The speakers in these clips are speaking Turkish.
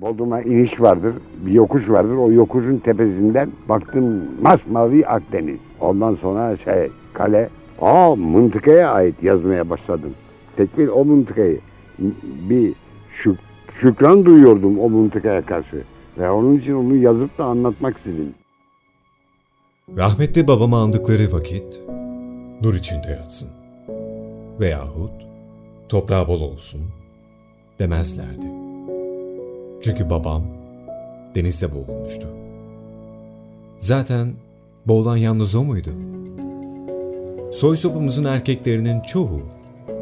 Bodrum'a iniş vardır, bir yokuş vardır. O yokuşun tepesinden baktım masmavi Akdeniz. Ondan sonra şey kale. Aa mıntıkaya ait yazmaya başladım. Tekbil o mıntıkayı bir şük, şükran duyuyordum o mıntıkaya karşı. Ve onun için onu yazıp da anlatmak istedim. Rahmetli babamı andıkları vakit nur içinde yatsın. Veyahut toprağı bol olsun demezlerdi. Çünkü babam denizde boğulmuştu. Zaten boğulan yalnız o muydu? Soy sopumuzun erkeklerinin çoğu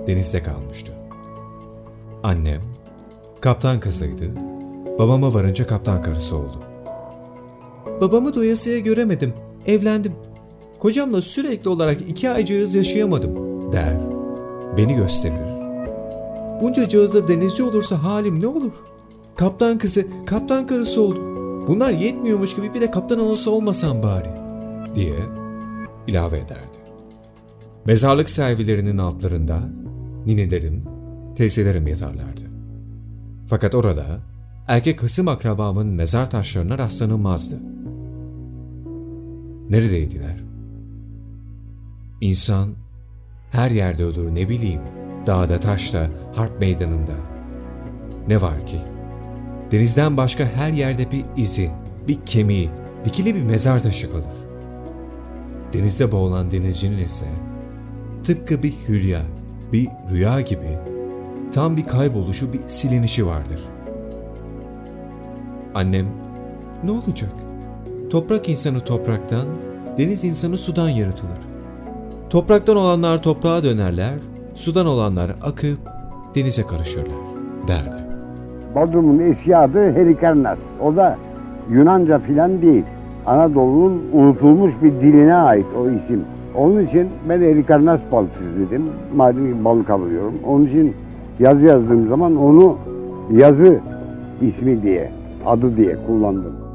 denizde kalmıştı. Annem kaptan kızıydı. Babama varınca kaptan karısı oldu. Babamı doyasıya göremedim. Evlendim. Kocamla sürekli olarak iki aycağız yaşayamadım der. Beni gösterir. Bunca cağızda denizci olursa halim ne olur? Kaptan kızı, kaptan karısı oldum. Bunlar yetmiyormuş gibi bir de kaptan olsa olmasam bari diye ilave ederdi. Mezarlık servilerinin altlarında ninelerim, teyzelerim yatarlardı. Fakat orada erkek hısım akrabamın mezar taşlarına rastlanılmazdı. Neredeydiler? İnsan her yerde ölür ne bileyim, dağda taşta, harp meydanında. Ne var ki? Denizden başka her yerde bir izi, bir kemiği, dikili bir mezar taşı kalır. Denizde boğulan denizcinin ise tıpkı bir hülya, bir rüya gibi tam bir kayboluşu, bir silinişi vardır. Annem, ne olacak? Toprak insanı topraktan, deniz insanı sudan yaratılır. Topraktan olanlar toprağa dönerler, sudan olanlar akıp denize karışırlar, derdi. Bodrum'un eski adı Helikarnas. O da Yunanca filan değil. Anadolu'nun unutulmuş bir diline ait o isim. Onun için ben Helikarnas balıkçısı dedim. Madem ki balık alıyorum. Onun için yazı yazdığım zaman onu yazı ismi diye, adı diye kullandım.